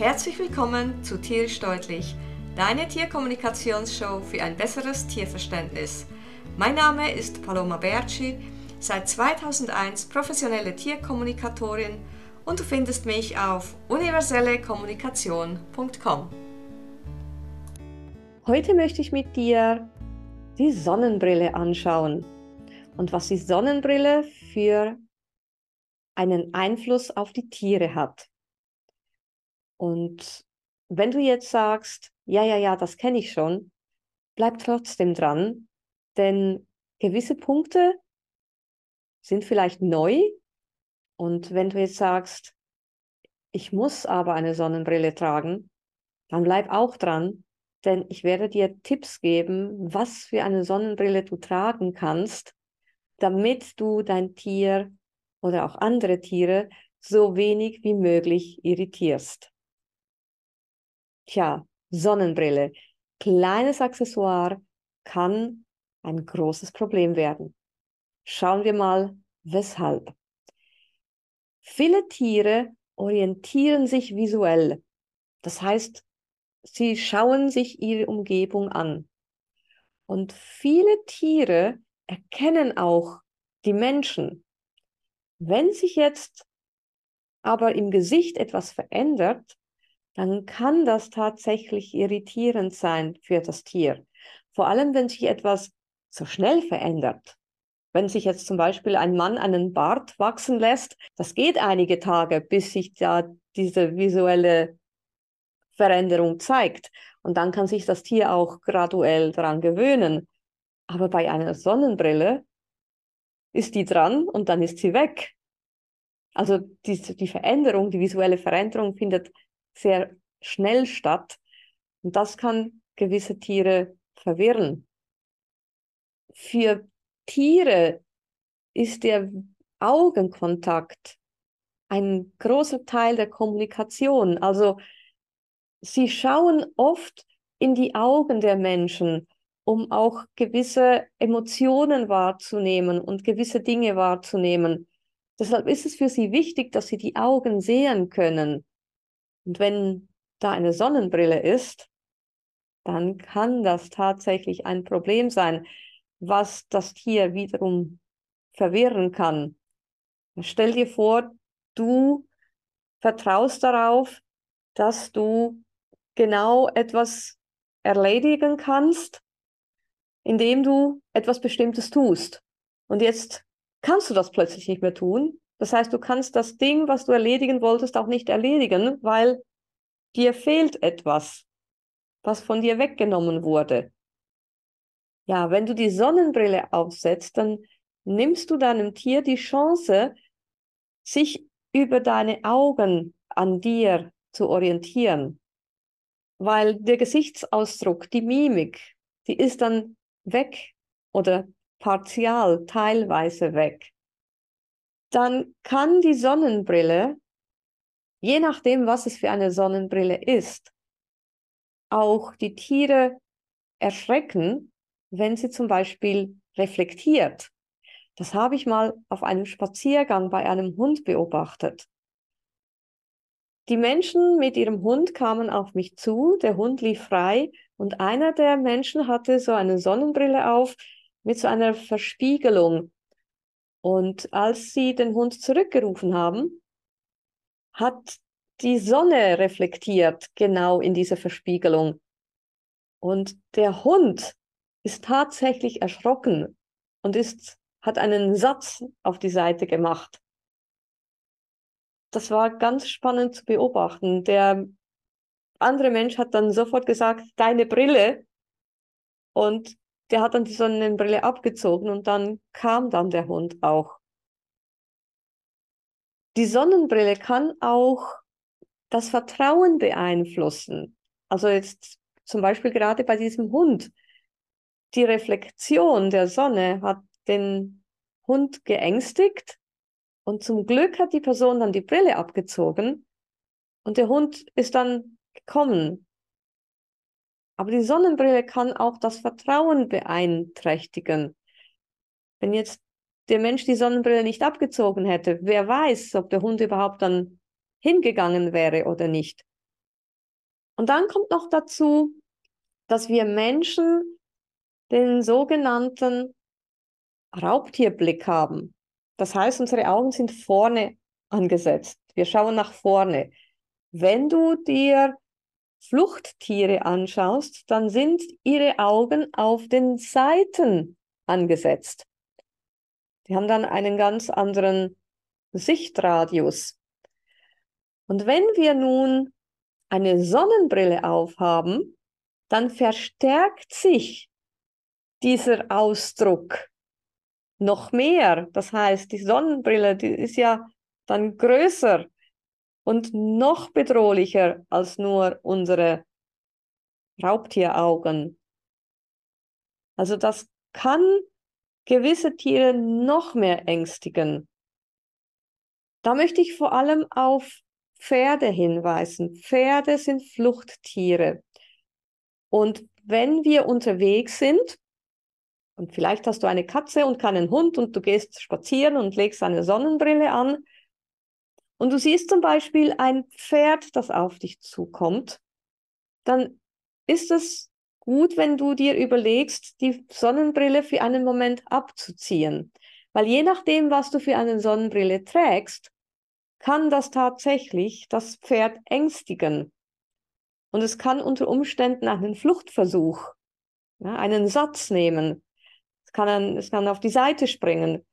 Herzlich willkommen zu Tierisch Deutlich, deine Tierkommunikationsshow für ein besseres Tierverständnis. Mein Name ist Paloma Berci, seit 2001 professionelle Tierkommunikatorin und du findest mich auf universellekommunikation.com. Heute möchte ich mit dir die Sonnenbrille anschauen und was die Sonnenbrille für einen Einfluss auf die Tiere hat. Und wenn du jetzt sagst, ja, ja, ja, das kenne ich schon, bleib trotzdem dran, denn gewisse Punkte sind vielleicht neu. Und wenn du jetzt sagst, ich muss aber eine Sonnenbrille tragen, dann bleib auch dran, denn ich werde dir Tipps geben, was für eine Sonnenbrille du tragen kannst, damit du dein Tier oder auch andere Tiere so wenig wie möglich irritierst. Tja, Sonnenbrille, kleines Accessoire kann ein großes Problem werden. Schauen wir mal, weshalb. Viele Tiere orientieren sich visuell. Das heißt, sie schauen sich ihre Umgebung an. Und viele Tiere erkennen auch die Menschen. Wenn sich jetzt aber im Gesicht etwas verändert, dann kann das tatsächlich irritierend sein für das Tier. Vor allem, wenn sich etwas so schnell verändert. Wenn sich jetzt zum Beispiel ein Mann einen Bart wachsen lässt, das geht einige Tage, bis sich da diese visuelle Veränderung zeigt. Und dann kann sich das Tier auch graduell daran gewöhnen. Aber bei einer Sonnenbrille ist die dran und dann ist sie weg. Also die, die Veränderung, die visuelle Veränderung findet sehr schnell statt. Und das kann gewisse Tiere verwirren. Für Tiere ist der Augenkontakt ein großer Teil der Kommunikation. Also sie schauen oft in die Augen der Menschen, um auch gewisse Emotionen wahrzunehmen und gewisse Dinge wahrzunehmen. Deshalb ist es für sie wichtig, dass sie die Augen sehen können. Und wenn da eine Sonnenbrille ist, dann kann das tatsächlich ein Problem sein, was das Tier wiederum verwirren kann. Stell dir vor, du vertraust darauf, dass du genau etwas erledigen kannst, indem du etwas Bestimmtes tust. Und jetzt kannst du das plötzlich nicht mehr tun, das heißt, du kannst das Ding, was du erledigen wolltest, auch nicht erledigen, weil dir fehlt etwas, was von dir weggenommen wurde. Ja, wenn du die Sonnenbrille aufsetzt, dann nimmst du deinem Tier die Chance, sich über deine Augen an dir zu orientieren. Weil der Gesichtsausdruck, die Mimik, die ist dann weg oder partial, teilweise weg dann kann die Sonnenbrille, je nachdem, was es für eine Sonnenbrille ist, auch die Tiere erschrecken, wenn sie zum Beispiel reflektiert. Das habe ich mal auf einem Spaziergang bei einem Hund beobachtet. Die Menschen mit ihrem Hund kamen auf mich zu, der Hund lief frei und einer der Menschen hatte so eine Sonnenbrille auf mit so einer Verspiegelung. Und als sie den Hund zurückgerufen haben, hat die Sonne reflektiert genau in diese Verspiegelung. Und der Hund ist tatsächlich erschrocken und ist, hat einen Satz auf die Seite gemacht. Das war ganz spannend zu beobachten. Der andere Mensch hat dann sofort gesagt, deine Brille. Und der hat dann die Sonnenbrille abgezogen und dann kam dann der Hund auch. Die Sonnenbrille kann auch das Vertrauen beeinflussen. Also jetzt zum Beispiel gerade bei diesem Hund. Die Reflexion der Sonne hat den Hund geängstigt und zum Glück hat die Person dann die Brille abgezogen und der Hund ist dann gekommen aber die Sonnenbrille kann auch das Vertrauen beeinträchtigen. Wenn jetzt der Mensch die Sonnenbrille nicht abgezogen hätte, wer weiß, ob der Hund überhaupt dann hingegangen wäre oder nicht. Und dann kommt noch dazu, dass wir Menschen den sogenannten Raubtierblick haben. Das heißt, unsere Augen sind vorne angesetzt. Wir schauen nach vorne. Wenn du dir Fluchttiere anschaust, dann sind ihre Augen auf den Seiten angesetzt. Die haben dann einen ganz anderen Sichtradius. Und wenn wir nun eine Sonnenbrille aufhaben, dann verstärkt sich dieser Ausdruck noch mehr. Das heißt, die Sonnenbrille, die ist ja dann größer und noch bedrohlicher als nur unsere Raubtieraugen. Also das kann gewisse Tiere noch mehr ängstigen. Da möchte ich vor allem auf Pferde hinweisen. Pferde sind Fluchttiere. Und wenn wir unterwegs sind, und vielleicht hast du eine Katze und keinen Hund und du gehst spazieren und legst eine Sonnenbrille an, und du siehst zum Beispiel ein Pferd, das auf dich zukommt, dann ist es gut, wenn du dir überlegst, die Sonnenbrille für einen Moment abzuziehen. Weil je nachdem, was du für eine Sonnenbrille trägst, kann das tatsächlich das Pferd ängstigen. Und es kann unter Umständen einen Fluchtversuch, ja, einen Satz nehmen. Es kann, es kann auf die Seite springen.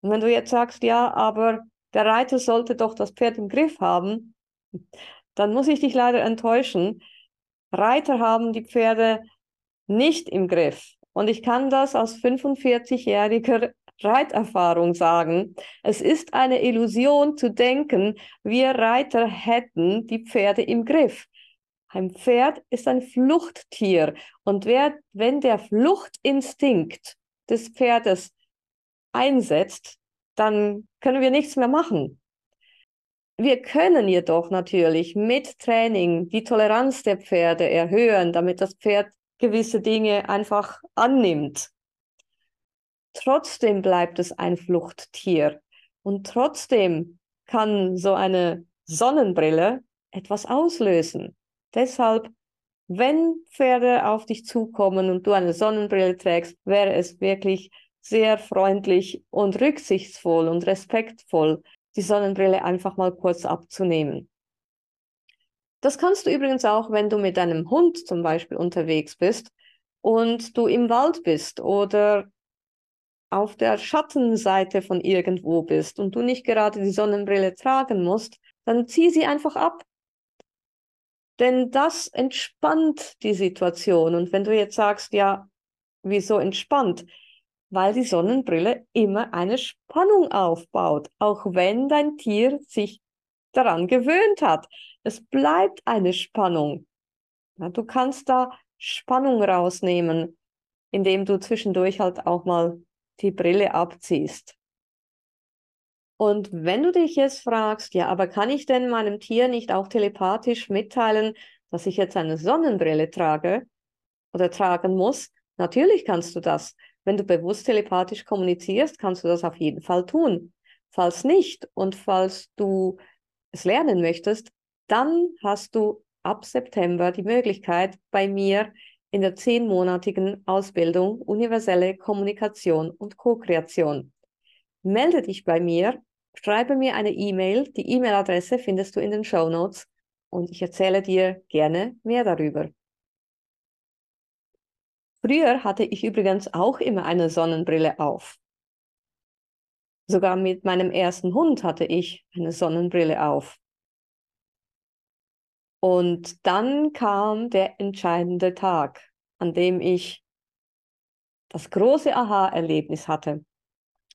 Und wenn du jetzt sagst, ja, aber der Reiter sollte doch das Pferd im Griff haben, dann muss ich dich leider enttäuschen. Reiter haben die Pferde nicht im Griff. Und ich kann das aus 45-jähriger Reiterfahrung sagen. Es ist eine Illusion zu denken, wir Reiter hätten die Pferde im Griff. Ein Pferd ist ein Fluchttier und wer, wenn der Fluchtinstinkt des Pferdes einsetzt, dann können wir nichts mehr machen. Wir können jedoch natürlich mit Training die Toleranz der Pferde erhöhen, damit das Pferd gewisse Dinge einfach annimmt. Trotzdem bleibt es ein Fluchttier und trotzdem kann so eine Sonnenbrille etwas auslösen. Deshalb, wenn Pferde auf dich zukommen und du eine Sonnenbrille trägst, wäre es wirklich sehr freundlich und rücksichtsvoll und respektvoll, die Sonnenbrille einfach mal kurz abzunehmen. Das kannst du übrigens auch, wenn du mit deinem Hund zum Beispiel unterwegs bist und du im Wald bist oder auf der Schattenseite von irgendwo bist und du nicht gerade die Sonnenbrille tragen musst, dann zieh sie einfach ab. Denn das entspannt die Situation. Und wenn du jetzt sagst, ja, wieso entspannt? Weil die Sonnenbrille immer eine Spannung aufbaut, auch wenn dein Tier sich daran gewöhnt hat. Es bleibt eine Spannung. Ja, du kannst da Spannung rausnehmen, indem du zwischendurch halt auch mal die Brille abziehst. Und wenn du dich jetzt fragst, ja, aber kann ich denn meinem Tier nicht auch telepathisch mitteilen, dass ich jetzt eine Sonnenbrille trage oder tragen muss? Natürlich kannst du das. Wenn du bewusst telepathisch kommunizierst, kannst du das auf jeden Fall tun. Falls nicht und falls du es lernen möchtest, dann hast du ab September die Möglichkeit, bei mir in der zehnmonatigen Ausbildung Universelle Kommunikation und Co-Kreation. Melde dich bei mir, schreibe mir eine E-Mail. Die E-Mail-Adresse findest du in den Show Notes und ich erzähle dir gerne mehr darüber. Früher hatte ich übrigens auch immer eine Sonnenbrille auf. Sogar mit meinem ersten Hund hatte ich eine Sonnenbrille auf. Und dann kam der entscheidende Tag, an dem ich das große Aha-Erlebnis hatte.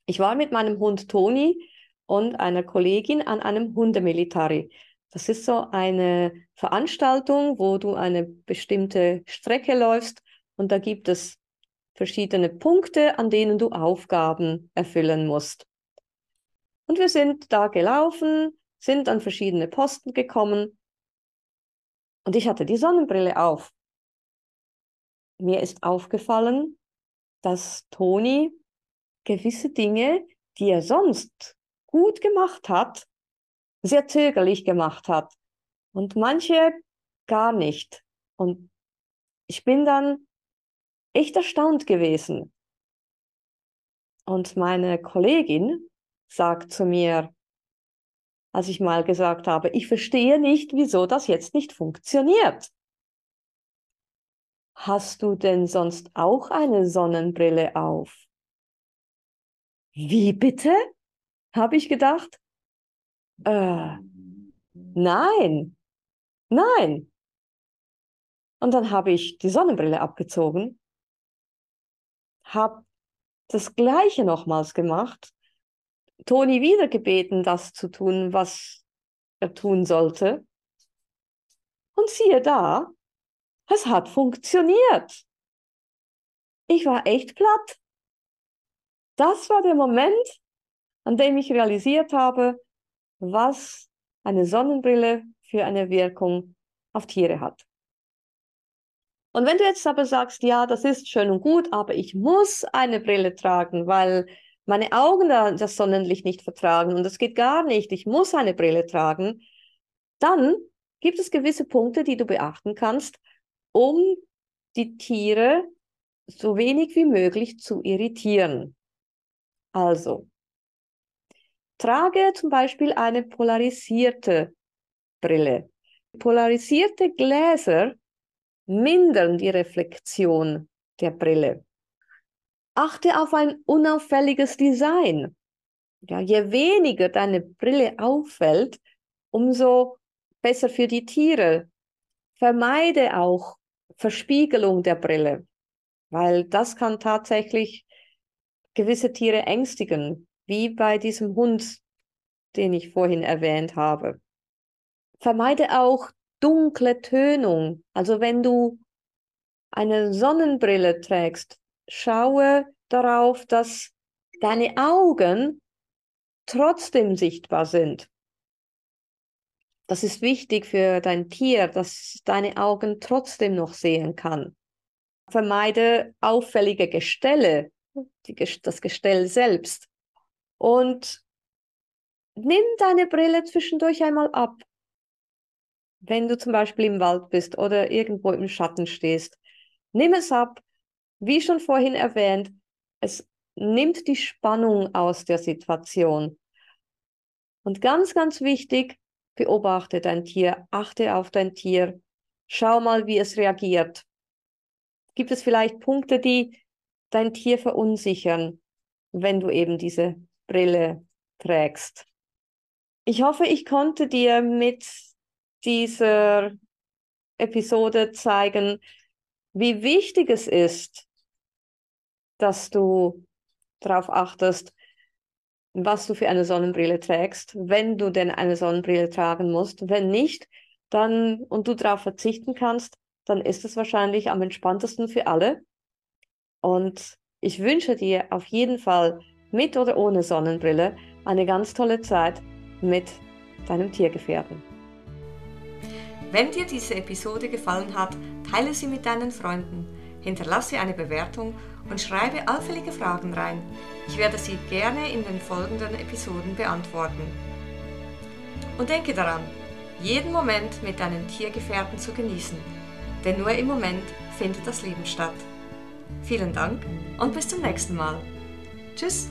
Ich war mit meinem Hund Toni und einer Kollegin an einem Hundemilitari. Das ist so eine Veranstaltung, wo du eine bestimmte Strecke läufst und da gibt es verschiedene Punkte, an denen du Aufgaben erfüllen musst. Und wir sind da gelaufen, sind an verschiedene Posten gekommen und ich hatte die Sonnenbrille auf. Mir ist aufgefallen, dass Toni gewisse Dinge, die er sonst gut gemacht hat, sehr zögerlich gemacht hat. Und manche gar nicht. Und ich bin dann echt erstaunt gewesen. Und meine Kollegin sagt zu mir, als ich mal gesagt habe, ich verstehe nicht, wieso das jetzt nicht funktioniert. Hast du denn sonst auch eine Sonnenbrille auf? Wie bitte? habe ich gedacht. Äh, nein, nein. Und dann habe ich die Sonnenbrille abgezogen, habe das gleiche nochmals gemacht, Toni wieder gebeten, das zu tun, was er tun sollte. Und siehe da, es hat funktioniert. Ich war echt platt. Das war der Moment, an dem ich realisiert habe, was eine Sonnenbrille für eine Wirkung auf Tiere hat. Und wenn du jetzt aber sagst, ja, das ist schön und gut, aber ich muss eine Brille tragen, weil meine Augen das Sonnenlicht nicht vertragen und das geht gar nicht, ich muss eine Brille tragen, dann gibt es gewisse Punkte, die du beachten kannst, um die Tiere so wenig wie möglich zu irritieren. Also, trage zum Beispiel eine polarisierte Brille. Polarisierte Gläser mindern die Reflexion der Brille. Achte auf ein unauffälliges Design. Ja, je weniger deine Brille auffällt, umso besser für die Tiere. Vermeide auch Verspiegelung der Brille, weil das kann tatsächlich gewisse Tiere ängstigen, wie bei diesem Hund, den ich vorhin erwähnt habe. Vermeide auch dunkle Tönung. Also wenn du eine Sonnenbrille trägst, schaue darauf, dass deine Augen trotzdem sichtbar sind. Das ist wichtig für dein Tier, dass deine Augen trotzdem noch sehen kann. Vermeide auffällige Gestelle, die, das Gestell selbst. Und nimm deine Brille zwischendurch einmal ab. Wenn du zum Beispiel im Wald bist oder irgendwo im Schatten stehst, nimm es ab. Wie schon vorhin erwähnt, es nimmt die Spannung aus der Situation. Und ganz, ganz wichtig, beobachte dein Tier, achte auf dein Tier, schau mal, wie es reagiert. Gibt es vielleicht Punkte, die dein Tier verunsichern, wenn du eben diese Brille trägst? Ich hoffe, ich konnte dir mit dieser Episode zeigen, wie wichtig es ist, dass du darauf achtest, was du für eine Sonnenbrille trägst, wenn du denn eine Sonnenbrille tragen musst. Wenn nicht, dann und du darauf verzichten kannst, dann ist es wahrscheinlich am entspanntesten für alle. Und ich wünsche dir auf jeden Fall mit oder ohne Sonnenbrille eine ganz tolle Zeit mit deinem Tiergefährten. Wenn dir diese Episode gefallen hat, teile sie mit deinen Freunden, hinterlasse eine Bewertung und schreibe allfällige Fragen rein. Ich werde sie gerne in den folgenden Episoden beantworten. Und denke daran, jeden Moment mit deinen Tiergefährten zu genießen, denn nur im Moment findet das Leben statt. Vielen Dank und bis zum nächsten Mal. Tschüss!